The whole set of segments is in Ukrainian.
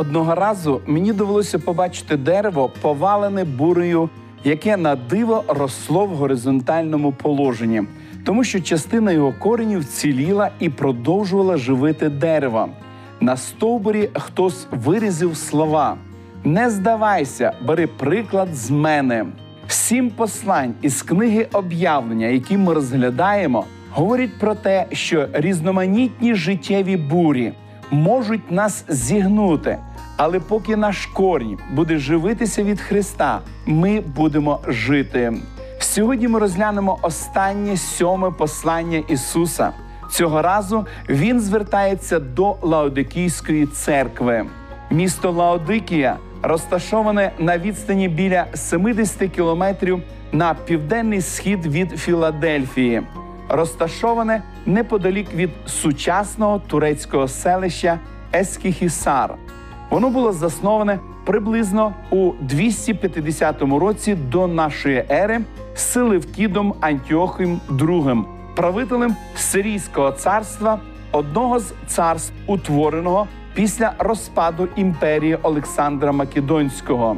Одного разу мені довелося побачити дерево, повалене бурею, яке на диво росло в горизонтальному положенні, тому що частина його коренів ціліла і продовжувала живити дерево. На стовбурі хтось вирізив слова: Не здавайся, бери приклад з мене. Сім послань із книги об'явлення, які ми розглядаємо, говорять про те, що різноманітні життєві бурі можуть нас зігнути. Але поки наш корінь буде живитися від Христа, ми будемо жити. Сьогодні ми розглянемо останнє сьоме послання Ісуса. Цього разу він звертається до Лаодикійської церкви. Місто Лаодикія розташоване на відстані біля 70 кілометрів на південний схід від Філадельфії, розташоване неподалік від сучасного турецького селища Ескіхісар. Воно було засноване приблизно у 250 році до нашої ери Силевкідом Антіохом II, правителем Сирійського царства, одного з царств, утвореного після розпаду імперії Олександра Македонського.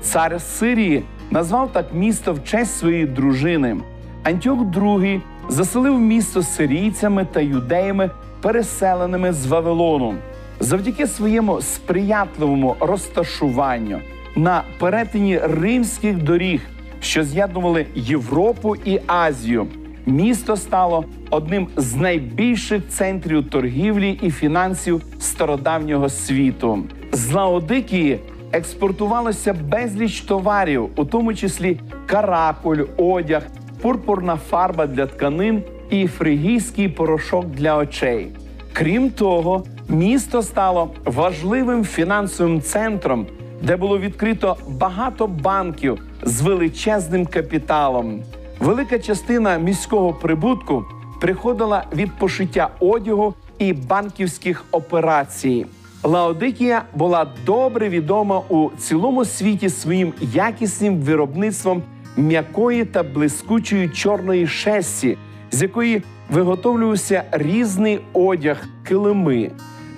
Цар Сирії назвав так місто в честь своєї дружини. Антіох II заселив місто сирійцями та юдеями, переселеними з Вавилону. Завдяки своєму сприятливому розташуванню на перетині римських доріг, що з'єднували Європу і Азію, місто стало одним з найбільших центрів торгівлі і фінансів стародавнього світу. З Лаодикії експортувалося безліч товарів, у тому числі каракуль, одяг, пурпурна фарба для тканин і фригійський порошок для очей. Крім того, місто стало важливим фінансовим центром, де було відкрито багато банків з величезним капіталом. Велика частина міського прибутку приходила від пошиття одягу і банківських операцій. Лаодикія була добре відома у цілому світі своїм якісним виробництвом м'якої та блискучої чорної шерсті, з якої виготовлювався різний одяг, килими.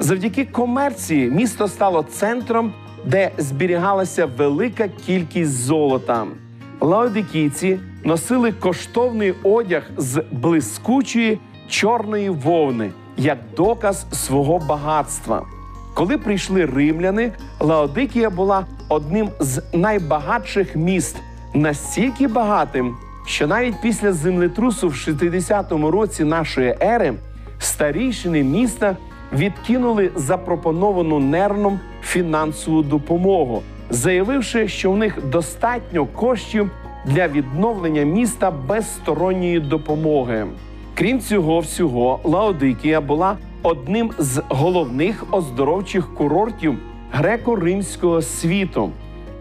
Завдяки комерції місто стало центром, де зберігалася велика кількість золота. Лаодикійці носили коштовний одяг з блискучої чорної вовни як доказ свого багатства. Коли прийшли римляни, Лаодикія була одним з найбагатших міст, настільки багатим, що навіть після землетрусу в 60-му році нашої ери старійшини міста відкинули запропоновану нерном фінансову допомогу, заявивши, що в них достатньо коштів для відновлення міста без сторонньої допомоги. Крім цього всього, Лаодикія була одним з головних оздоровчих курортів греко-римського світу.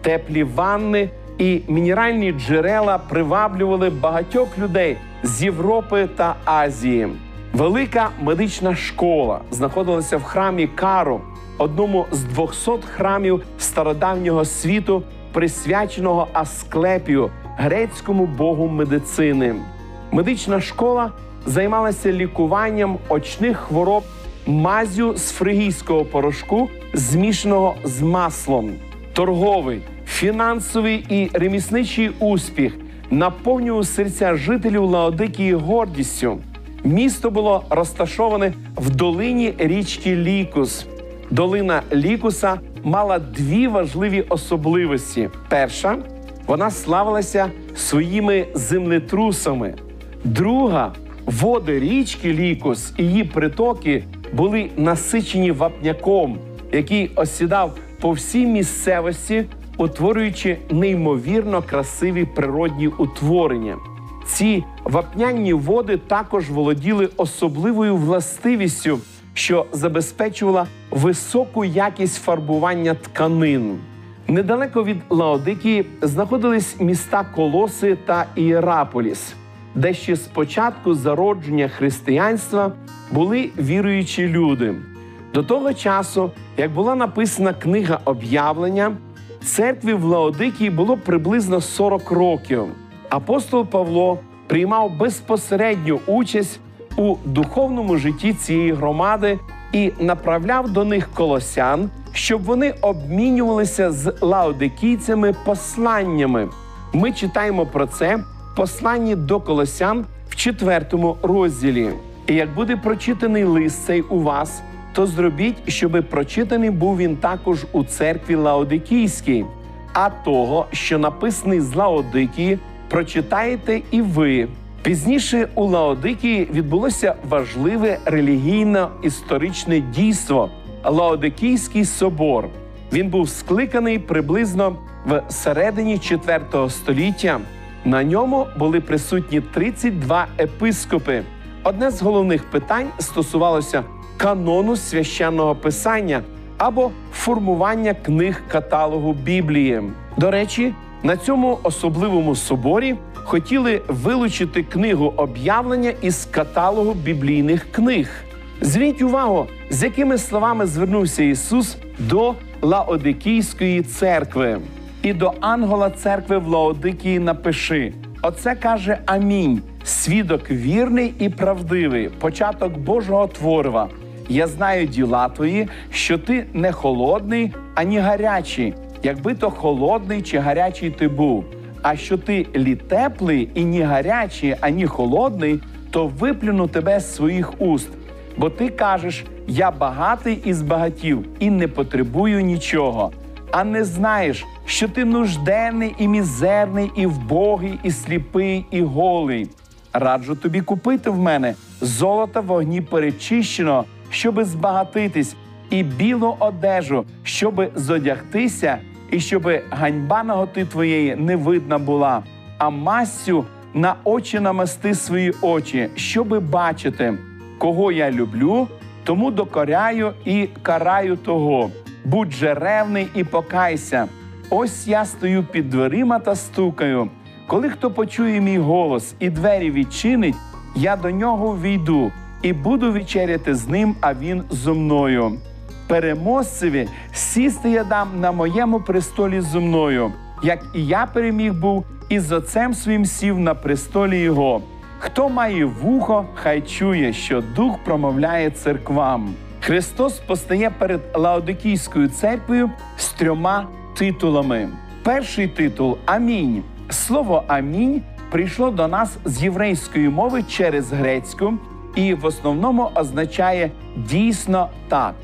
Теплі ванни і мінеральні джерела приваблювали багатьох людей з Європи та Азії. Велика медична школа знаходилася в храмі Кару, одному з 200 храмів стародавнього світу, присвяченого Асклепію, грецькому богу медицини. Медична школа займалася лікуванням очних хвороб мазю з фригійського порошку, змішаного з маслом. Торговий, фінансовий і ремісничий успіх наповнював серця жителів Лаодикії гордістю. Місто було розташоване в долині річки Лікус. Долина Лікуса мала дві важливі особливості: перша вона славилася своїми землетрусами. Друга води річки Лікус і її притоки були насичені вапняком, який осідав по всій місцевості, утворюючи неймовірно красиві природні утворення. Ці вапнянні води також володіли особливою властивістю, що забезпечувала високу якість фарбування тканин. Недалеко від Лаодикії знаходились міста Колоси та Ієраполіс, де ще з початку зародження християнства були віруючі люди. До того часу, як була написана книга об'явлення, церкві в Лаодикії було приблизно 40 років. Апостол Павло приймав безпосередню участь у духовному житті цієї громади і направляв до них колосян, щоб вони обмінювалися з лаодикійцями посланнями. Ми читаємо про це в посланні до Колосян в четвертому розділі. І як буде прочитаний лист цей у вас, то зробіть, щоби прочитаний був він також у церкві Лаодикійській. А того, що написаний з Лаодикії, прочитаєте і ви. Пізніше у Лаодикії відбулося важливе релігійно-історичне дійство Лаодикійський собор. Він був скликаний приблизно в середині IV століття. На ньому були присутні 32 епископи. Одне з головних питань стосувалося канону священного писання або формування книг каталогу Біблії. До речі, на цьому особливому соборі хотіли вилучити книгу об'явлення із каталогу біблійних книг. Зверніть увагу, з якими словами звернувся Ісус до Лаодикійської церкви. І до ангела церкви в Лаодикії напиши: Оце каже Амінь, свідок вірний і правдивий, початок Божого творива. Я знаю діла твої, що ти не холодний, ані гарячий, якби то холодний чи гарячий ти був. А що ти лі теплий і ні гарячий, ані холодний, то виплюну тебе з своїх уст. Бо ти кажеш: я багатий і збагатів, і не потребую нічого. А не знаєш, що ти нужденний і мізерний, і вбогий, і сліпий, і голий. Раджу тобі купити в мене золота в вогні перечищено, щоби збагатитись, і білу одежу, щоби зодягтися, і щоби ганьба наготи твоєї не видна була, а массю на очі намасти свої очі, щоби бачити, кого я люблю, тому докоряю і караю того. Будь же ревний і покайся. Ось я стою під дверима та стукаю. Коли хто почує мій голос і двері відчинить, я до нього війду і буду вечеряти з ним, а він зо мною. Переможцеві сісти я дам на моєму престолі зо мною, як і я переміг був, і з отцем своїм сів на престолі його. Хто має вухо, хай чує, що дух промовляє церквам. Христос постає перед Лаодикійською церквою з трьома титулами. Перший титул Амінь. Слово Амінь прийшло до нас з єврейської мови через грецьку і в основному означає дійсно так.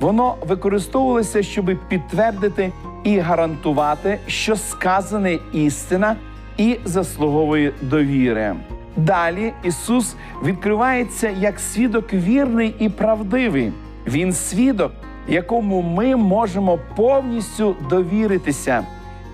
Воно використовувалося, щоб підтвердити і гарантувати, що сказане істина і заслуговує довіри. Далі Ісус відкривається як свідок вірний і правдивий. Він свідок, якому ми можемо повністю довіритися.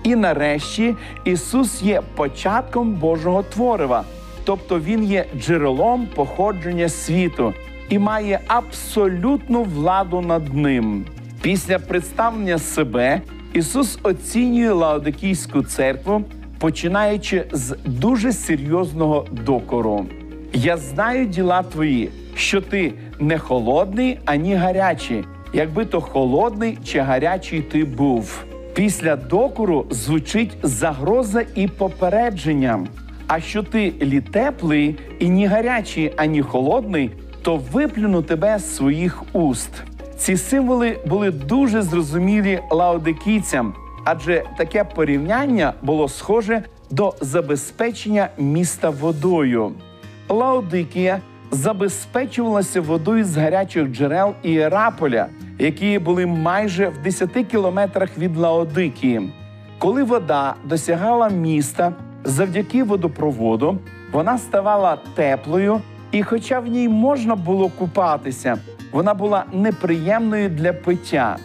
І нарешті Ісус є початком Божого творива, тобто Він є джерелом походження світу і має абсолютну владу над ним. Після представлення себе Ісус оцінює Лаодикійську церкву, починаючи з дуже серйозного докору. Я знаю діла твої, що ти не холодний, ані гарячий, якби то холодний чи гарячий ти був. Після докору звучить загроза і попередження. А що ти лі теплий і ні гарячий, ані холодний, то виплюну тебе з своїх уст. Ці символи були дуже зрозумілі лаодикійцям, адже таке порівняння було схоже до забезпечення міста водою. Лаодикія забезпечувалася водою з гарячих джерел Іераполя, які були майже в 10 кілометрах від Лаодикії. Коли вода досягала міста завдяки водопроводу, вона ставала теплою, і, хоча в ній можна було купатися, вона була неприємною для пиття.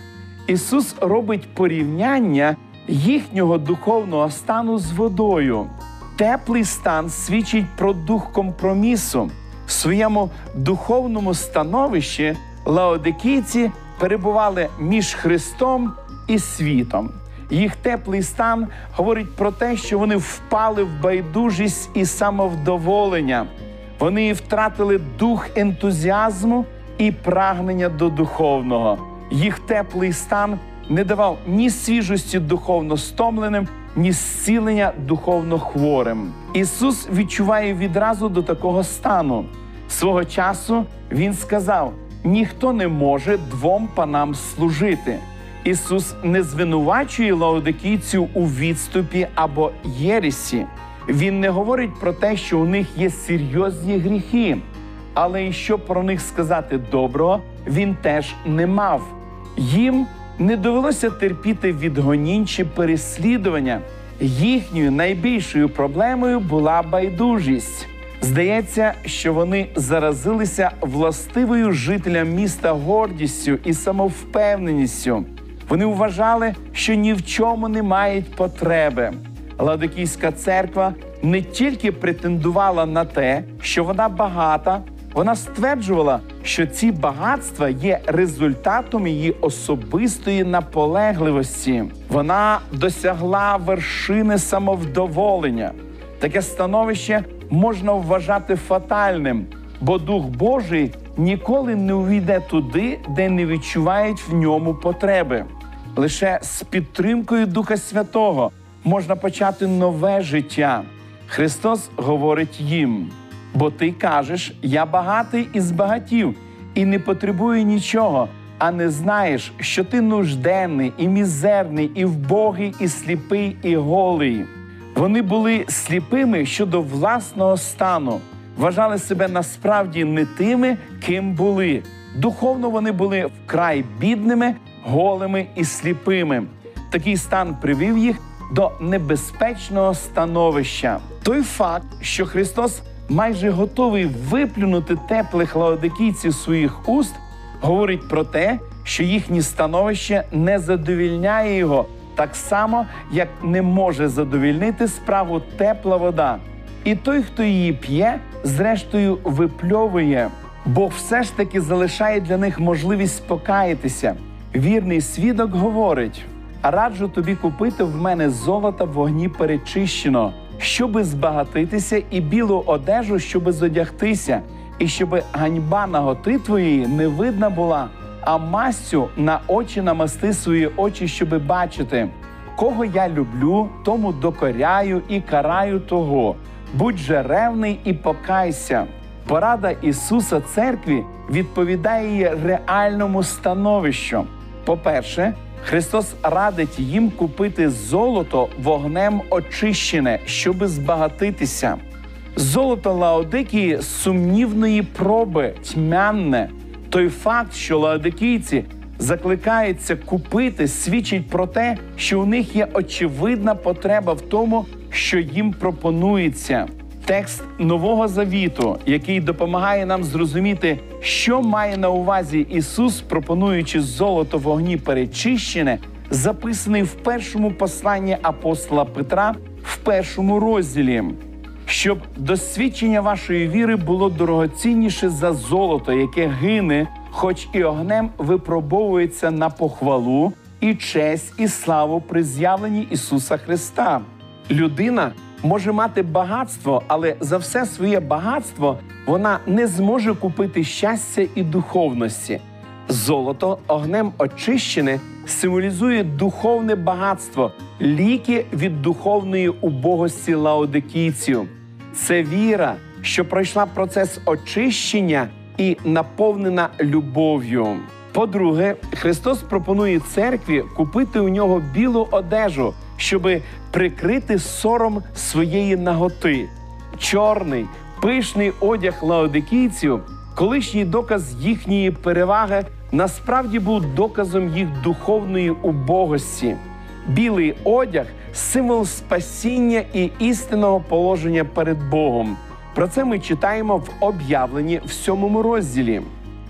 Ісус робить порівняння їхнього духовного стану з водою. Теплий стан свідчить про дух компромісу. В своєму духовному становищі лаодикійці перебували між Христом і світом. Їх теплий стан говорить про те, що вони впали в байдужість і самовдоволення. Вони втратили дух ентузіазму і прагнення до духовного. Їх теплий стан не давав ні свіжості духовно стомленим, ні зцілення духовно хворим. Ісус відчуває відразу до такого стану. Свого часу Він сказав: ніхто не може двом панам служити. Ісус не звинувачує лаодикійців у відступі або єресі. Він не говорить про те, що у них є серйозні гріхи, але і що про них сказати доброго, він теж не мав. Їм не довелося терпіти відгонінь чи переслідування. Їхньою найбільшою проблемою була байдужість. Здається, що вони заразилися властивою жителям міста гордістю і самовпевненістю. Вони вважали, що ні в чому не мають потреби. Ладокійська церква не тільки претендувала на те, що вона багата, вона стверджувала, що ці багатства є результатом її особистої наполегливості. Вона досягла вершини самовдоволення. Таке становище можна вважати фатальним, бо Дух Божий ніколи не увійде туди, де не відчувають в ньому потреби. Лише з підтримкою Духа Святого можна почати нове життя. Христос говорить їм: бо ти кажеш, я багатий і збагатів, і не потребую нічого, а не знаєш, що ти нужденний і мізерний, і вбогий, і сліпий, і голий. Вони були сліпими щодо власного стану, вважали себе насправді не тими, ким були. Духовно вони були вкрай бідними, голими і сліпими. Такий стан привів їх до небезпечного становища. Той факт, що Христос майже готовий виплюнути теплих лаодикійців своїх уст, говорить про те, що їхнє становище не задовільняє його так само, як не може задовільнити справу тепла вода. І той, хто її п'є, зрештою випльовує. Бог все ж таки залишає для них можливість покаятися. Вірний свідок говорить: раджу тобі купити в мене золота в вогні перечищено, щоби збагатитися, і білу одежу, щоби зодягтися, і щоби ганьба наготи твоєї не видна була, а мастю на очі намасти свої очі, щоби бачити. Кого я люблю, тому докоряю і караю того. Будь же ревний і покайся. Порада Ісуса церкві відповідає реальному становищу. По-перше, Христос радить їм купити золото вогнем очищене, щоби збагатитися. Золото Лаодикії сумнівної проби, тьмянне. Той факт, що лаодикійці закликаються купити, свідчить про те, що у них є очевидна потреба в тому, що їм пропонується. Текст Нового Завіту, який допомагає нам зрозуміти, що має на увазі Ісус, пропонуючи золото в огні перечищене, записаний в першому посланні апостола Петра в першому розділі. Щоб досвідчення вашої віри було дорогоцінніше за золото, яке гине, хоч і огнем випробовується на похвалу і честь і славу при з'явленні Ісуса Христа. Людина може мати багатство, але за все своє багатство вона не зможе купити щастя і духовності. Золото огнем очищене символізує духовне багатство, ліки від духовної убогості лаодикійців. Це віра, що пройшла процес очищення і наповнена любов'ю. По-друге, Христос пропонує церкві купити у нього білу одежу, щоби прикрити сором своєї наготи. Чорний, пишний одяг лаодикійців, колишній доказ їхньої переваги, насправді був доказом їх духовної убогості. Білий одяг символ спасіння і істинного положення перед Богом. Про це ми читаємо в об'явленні в сьомому розділі.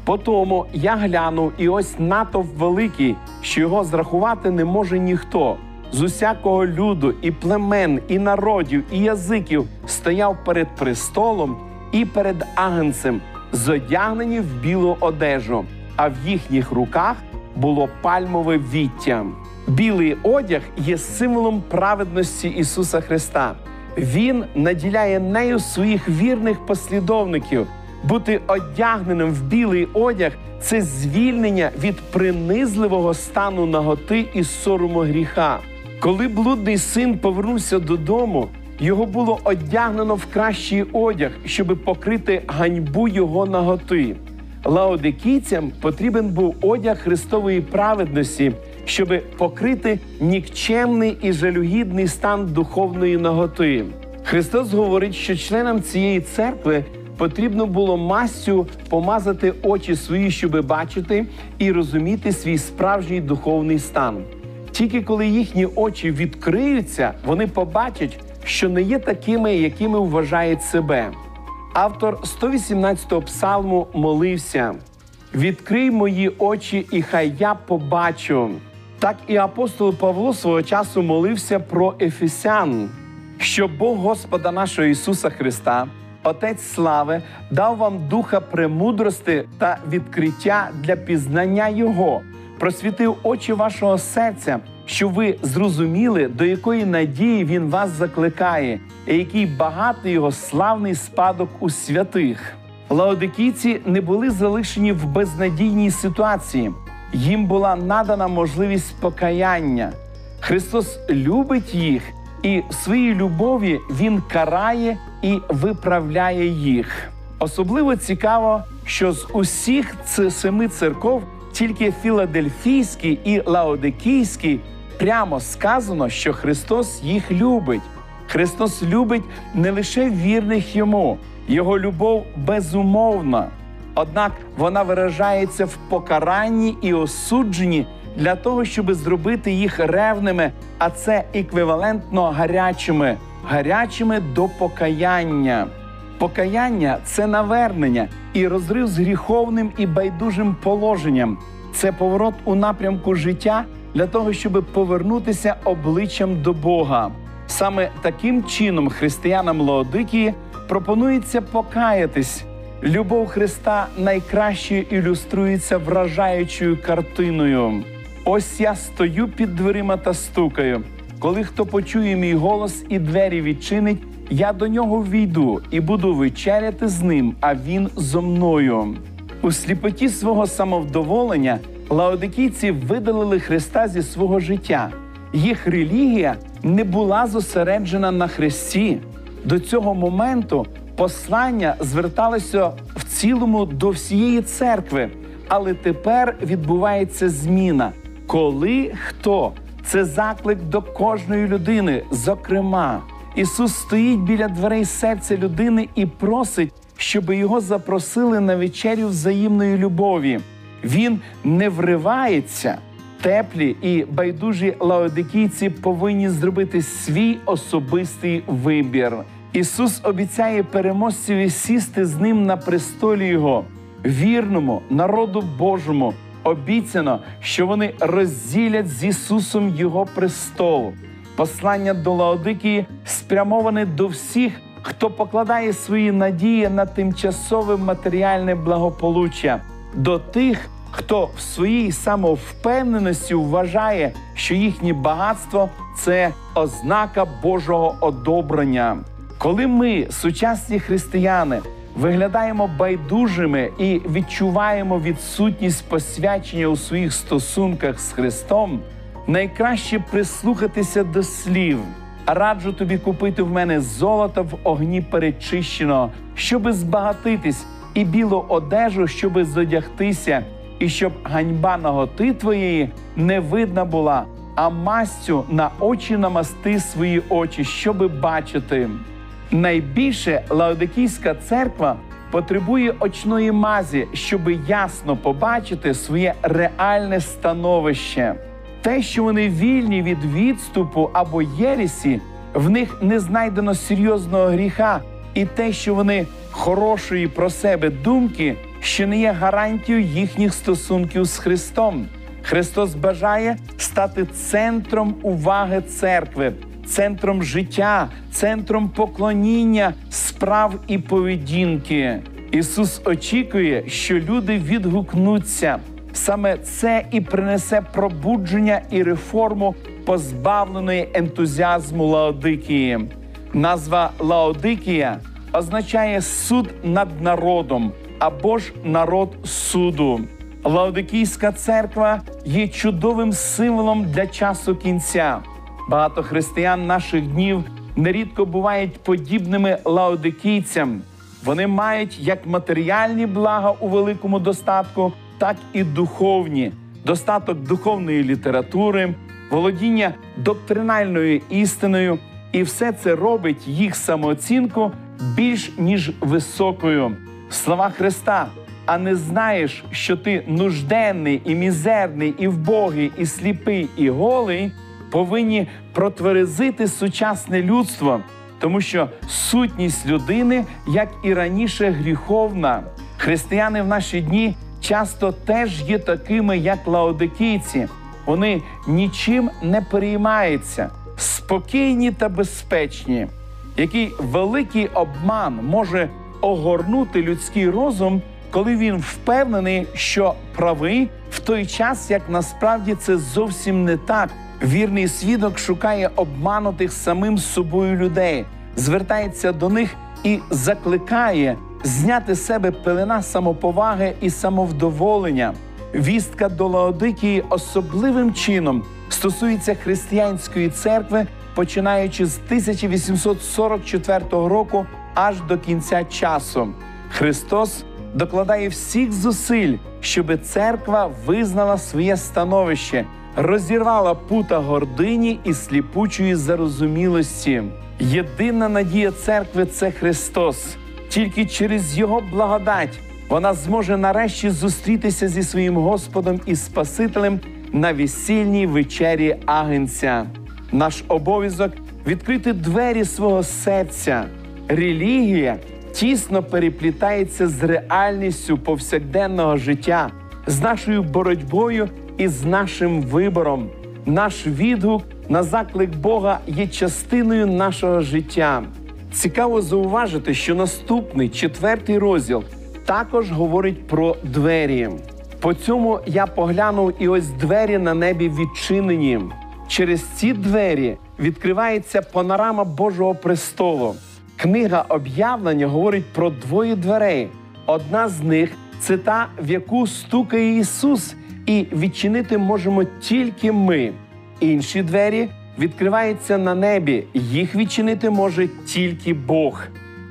Потому я глянув, і ось натовп великий, що його зрахувати не може ніхто. З усякого люду, і племен, і народів, і язиків стояв перед престолом і перед агнцем, зодягнені в білу одежу, а в їхніх руках було пальмове віття. Білий одяг є символом праведності Ісуса Христа. Він наділяє нею своїх вірних послідовників. Бути одягненим в білий одяг це звільнення від принизливого стану наготи і сорому гріха. Коли блудний син повернувся додому, його було одягнено в кращий одяг, щоб покрити ганьбу його наготи. Лаодикійцям потрібен був одяг Христової праведності, щоб покрити нікчемний і жалюгідний стан духовної наготи. Христос говорить, що членам цієї церкви потрібно було мастю помазати очі свої, щоби бачити і розуміти свій справжній духовний стан. Тільки коли їхні очі відкриються, вони побачать, що не є такими, якими вважають себе. Автор 118-го псалму молився: Відкрий мої очі, і хай я побачу. Так і апостол Павло свого часу молився про Ефесян, що Бог Господа нашого Ісуса Христа, Отець слави, дав вам духа премудрости та відкриття для пізнання Його, просвітив очі вашого серця, щоб ви зрозуміли, до якої надії Він вас закликає, і який багатий його славний спадок у святих. Лаодикійці не були залишені в безнадійній ситуації. Їм була надана можливість покаяння. Христос любить їх, і в своїй любові Він карає і виправляє їх. Особливо цікаво, що з усіх семи церков тільки Філадельфійський і Лаодикійський прямо сказано, що Христос їх любить. Христос любить не лише вірних йому, його любов безумовна. Однак вона виражається в покаранні і осудженні для того, щоб зробити їх ревними, а це еквівалентно гарячими, гарячими до покаяння. Покаяння це навернення і розрив з гріховним і байдужим положенням. Це поворот у напрямку життя для того, щоб повернутися обличчям до Бога. Саме таким чином християнам Лаодикії пропонується покаятись. Любов Христа найкраще ілюструється вражаючою картиною. Ось я стою під дверима та стукаю. Коли хто почує мій голос і двері відчинить, я до нього війду і буду вечеряти з ним, а він зо мною. У сліпоті свого самовдоволення лаодикійці видалили Христа зі свого життя. Їх релігія не була зосереджена на Христі. До цього моменту послання зверталося в цілому до всієї церкви, але тепер відбувається зміна. Коли хто це заклик до кожної людини. Зокрема, Ісус стоїть біля дверей серця людини і просить, щоб його запросили на вечерю взаємної любові. Він не вривається. Теплі і байдужі лаодикійці повинні зробити свій особистий вибір. Ісус обіцяє переможцеві сісти з ним на престолі Його, вірному народу Божому. Обіцяно, що вони розділять з Ісусом Його престол. Послання до Лаодикії спрямоване до всіх, хто покладає свої надії на тимчасове матеріальне благополуччя, до тих, хто в своїй самовпевненості вважає, що їхнє багатство це ознака Божого одобрення. Коли ми, сучасні християни, виглядаємо байдужими і відчуваємо відсутність посвячення у своїх стосунках з Христом, найкраще прислухатися до слів. Раджу тобі купити в мене золото в огні перечищеного, щоби збагатитись, і білу одежу, щоби зодягтися, і щоб ганьба наготи твоєї не видна була, а мастю на очі намасти свої очі, щоби бачити. Найбільше Лаодикійська церква потребує очної мазі, щоб ясно побачити своє реальне становище. Те, що вони вільні від відступу або єресі, в них не знайдено серйозного гріха, і те, що вони хорошої про себе думки, що не є гарантією їхніх стосунків з Христом. Христос бажає стати центром уваги церкви, центром життя, центром поклоніння, справ і поведінки. Ісус очікує, що люди відгукнуться. Саме це і принесе пробудження і реформу позбавленої ентузіазму Лаодикії. Назва Лаодикія означає суд над народом або ж народ суду. Лаодикійська церква є чудовим символом для часу кінця. Багато християн наших днів нерідко бувають подібними лаодикійцям. Вони мають як матеріальні блага у великому достатку, так і духовні. достаток духовної літератури, володіння доктринальною істиною, і все це робить їх самооцінку більш ніж високою. Слова Христа. А не знаєш, що ти нужденний і мізерний, і вбогий, і сліпий, і голий, повинні протверезити сучасне людство, тому що сутність людини, як і раніше, гріховна. Християни в наші дні часто теж є такими, як лаодикійці. Вони нічим не переймаються, спокійні та безпечні. Який великий обман може огорнути людський розум, коли він впевнений, що правий в той час, як насправді це зовсім не так. Вірний свідок шукає обманутих самим собою людей, звертається до них і закликає зняти з себе пелена самоповаги і самовдоволення. Вістка до Лаодикії особливим чином стосується християнської церкви, починаючи з 1844 року аж до кінця часу. Христос докладає всіх зусиль, щоби церква визнала своє становище, розірвала пута гордині і сліпучої зарозумілості. Єдина надія церкви це Христос. Тільки через Його благодать вона зможе нарешті зустрітися зі своїм Господом і Спасителем на весільній вечері Агенця. Наш обов'язок відкрити двері свого серця. Релігія тісно переплітається з реальністю повсякденного життя, з нашою боротьбою і з нашим вибором. Наш відгук на заклик Бога є частиною нашого життя. Цікаво зауважити, що наступний четвертий розділ також говорить про двері. По цьому я поглянув, і ось двері на небі відчинені. Через ці двері відкривається панорама Божого престолу. Книга об'явлення говорить про двоє дверей. Одна з них це та, в яку стукає Ісус, і відчинити можемо тільки ми. Інші двері відкриваються на небі. Їх відчинити може тільки Бог.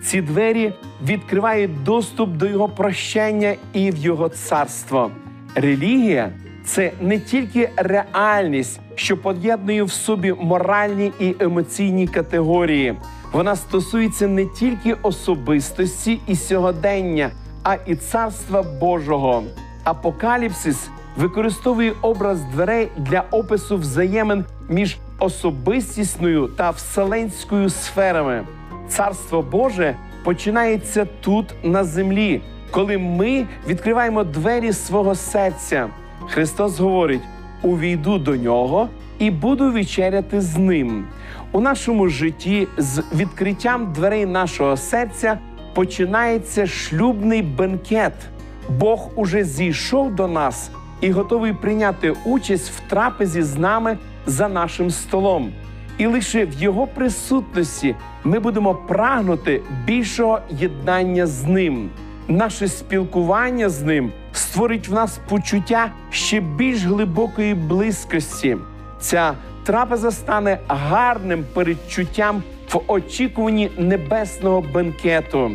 Ці двері відкривають доступ до Його прощення і в Його царство. Релігія це не тільки реальність, що поєднує в собі моральні і емоційні категорії. Вона стосується не тільки особистості і сьогодення, а і царства Божого. Апокаліпсис використовує образ дверей для опису взаємин між особистісною та вселенською сферами. Царство Боже починається тут на землі, коли ми відкриваємо двері свого серця. Христос говорить: увійду до нього і буду вечеряти з ним. У нашому житті з відкриттям дверей нашого серця починається шлюбний бенкет. Бог уже зійшов до нас і готовий прийняти участь в трапезі з нами за нашим столом. І лише в його присутності ми будемо прагнути більшого єднання з ним. Наше спілкування з ним створить в нас почуття ще більш глибокої близькості. Ця трапеза стане гарним передчуттям в очікуванні небесного бенкету.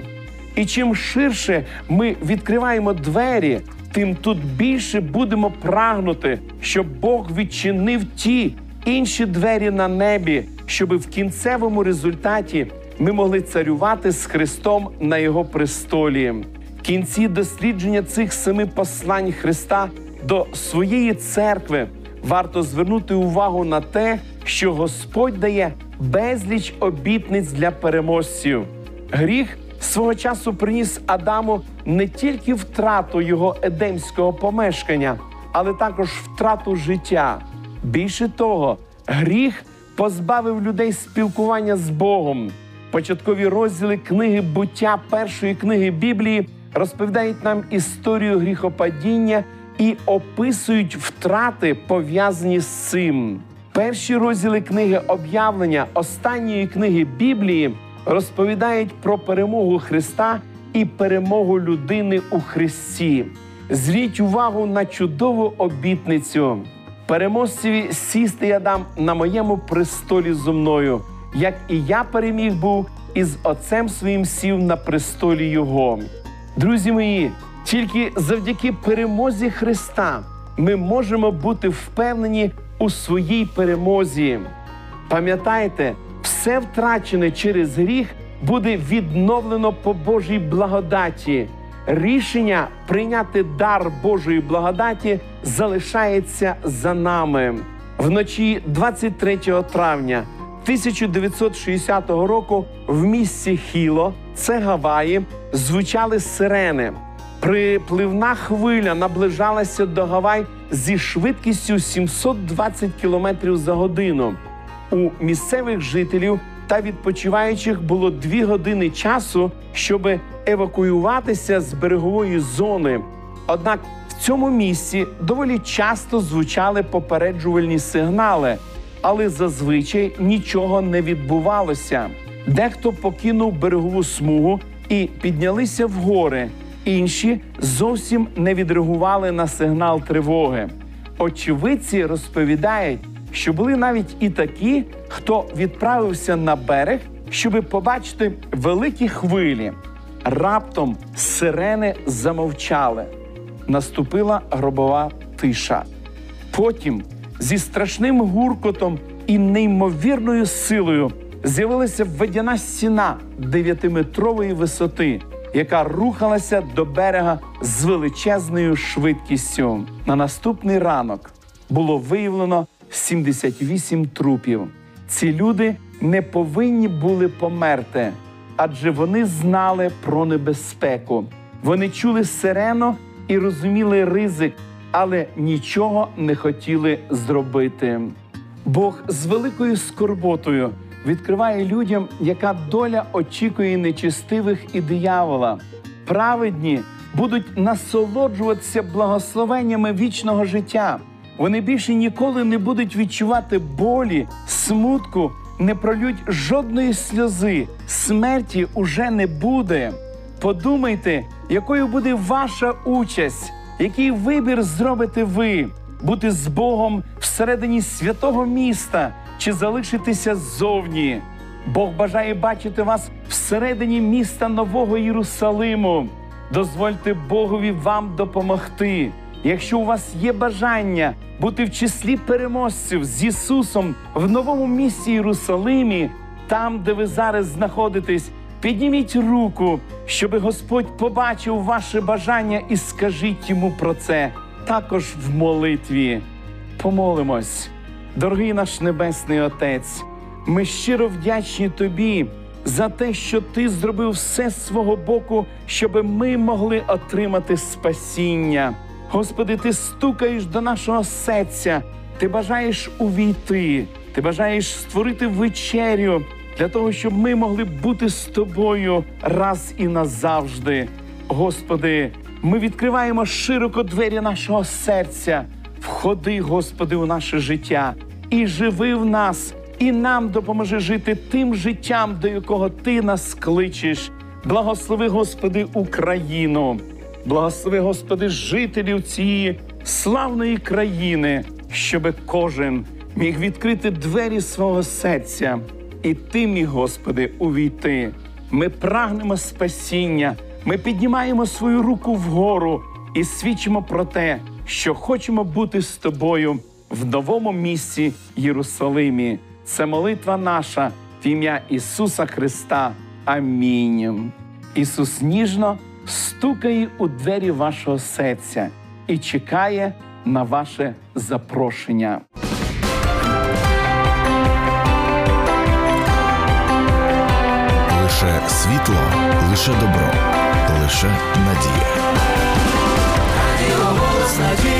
І чим ширше ми відкриваємо двері, тим тут більше будемо прагнути, щоб Бог відчинив ті інші двері на небі, щоб в кінцевому результаті ми могли царювати з Христом на Його престолі. В кінці дослідження цих семи послань Христа до своєї церкви варто звернути увагу на те, що Господь дає безліч обітниць для переможців. Гріх свого часу приніс Адаму не тільки втрату його едемського помешкання, але також втрату життя. Більше того, гріх позбавив людей спілкування з Богом. Початкові розділи книги буття першої книги Біблії розповідають нам історію гріхопадіння і описують втрати, пов'язані з цим. Перші розділи книги об'явлення останньої книги Біблії розповідають про перемогу Христа і перемогу людини у Христі. Зріть увагу на чудову обітницю. Переможцеві сісти я дам на моєму престолі зо мною, як і я переміг був, і з отцем своїм сів на престолі Його. Друзі мої, тільки завдяки перемозі Христа ми можемо бути впевнені у своїй перемозі. Пам'ятайте, все втрачене через гріх буде відновлено по Божій благодаті. Рішення прийняти дар Божої благодаті залишається за нами. Вночі 23 травня 1960 року в місті Хіло, це Гаваї, звучали сирени. Припливна хвиля наближалася до Гавай зі швидкістю 720 км за годину. У місцевих жителів та відпочиваючих було дві години часу, щоб евакуюватися з берегової зони. Однак в цьому місці доволі часто звучали попереджувальні сигнали, але зазвичай нічого не відбувалося. Дехто покинув берегову смугу і піднялися в гори. Інші зовсім не відреагували на сигнал тривоги. Очевидці розповідають, що були навіть і такі, хто відправився на берег, щоби побачити великі хвилі. Раптом сирени замовчали. Наступила гробова тиша. Потім зі страшним гуркотом і неймовірною силою з'явилася водяна стіна дев'ятиметрової висоти, яка рухалася до берега з величезною швидкістю. На наступний ранок було виявлено 78 трупів. Ці люди не повинні були померти, адже вони знали про небезпеку. Вони чули сирену і розуміли ризик, але нічого не хотіли зробити. Бог з великою скорботою відкриває людям, яка доля очікує нечистивих і диявола. Праведні будуть насолоджуватися благословеннями вічного життя. Вони більше ніколи не будуть відчувати болі, смутку, не пролють жодної сльози, смерті уже не буде. Подумайте, якою буде ваша участь, який вибір зробите ви бути з Богом всередині святого міста чи залишитися ззовні. Бог бажає бачити вас всередині міста Нового Єрусалиму. Дозвольте Богові вам допомогти. Якщо у вас є бажання бути в числі переможців з Ісусом в новому місті Єрусалимі, там, де ви зараз знаходитесь, підніміть руку, щоби Господь побачив ваше бажання і скажіть йому про це також в молитві. Помолимось, дорогий наш Небесний Отець. Ми щиро вдячні Тобі за те, що Ти зробив все з свого боку, щоб ми могли отримати спасіння. Господи, Ти стукаєш до нашого серця, Ти бажаєш увійти, Ти бажаєш створити вечерю для того, щоб ми могли бути з тобою раз і назавжди. Господи, ми відкриваємо широко двері нашого серця. Входи, Господи, у наше життя і живи в нас, і нам допоможи жити тим життям, до якого Ти нас кличеш. Благослови, Господи, Україну, благослови, Господи, жителів цієї славної країни, щоб кожен міг відкрити двері свого серця, і Ти, мій Господи, увійти. Ми прагнемо спасіння. Ми піднімаємо свою руку вгору і свідчимо про те, що хочемо бути з тобою в новому місці Єрусалимі. Це молитва наша в ім'я Ісуса Христа. Амінь. Ісус ніжно стукає у двері вашого серця і чекає на ваше запрошення. Лише світло, лише добро, лише надія. Тільки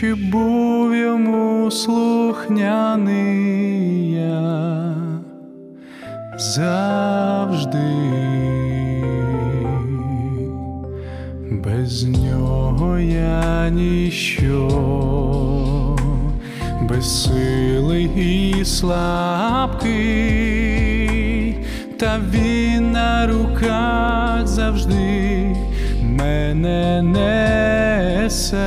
чи був йому слухняний я? Завжди. Без нього я ніщо, безсилий і слабкий, та він на руках завжди мене несе.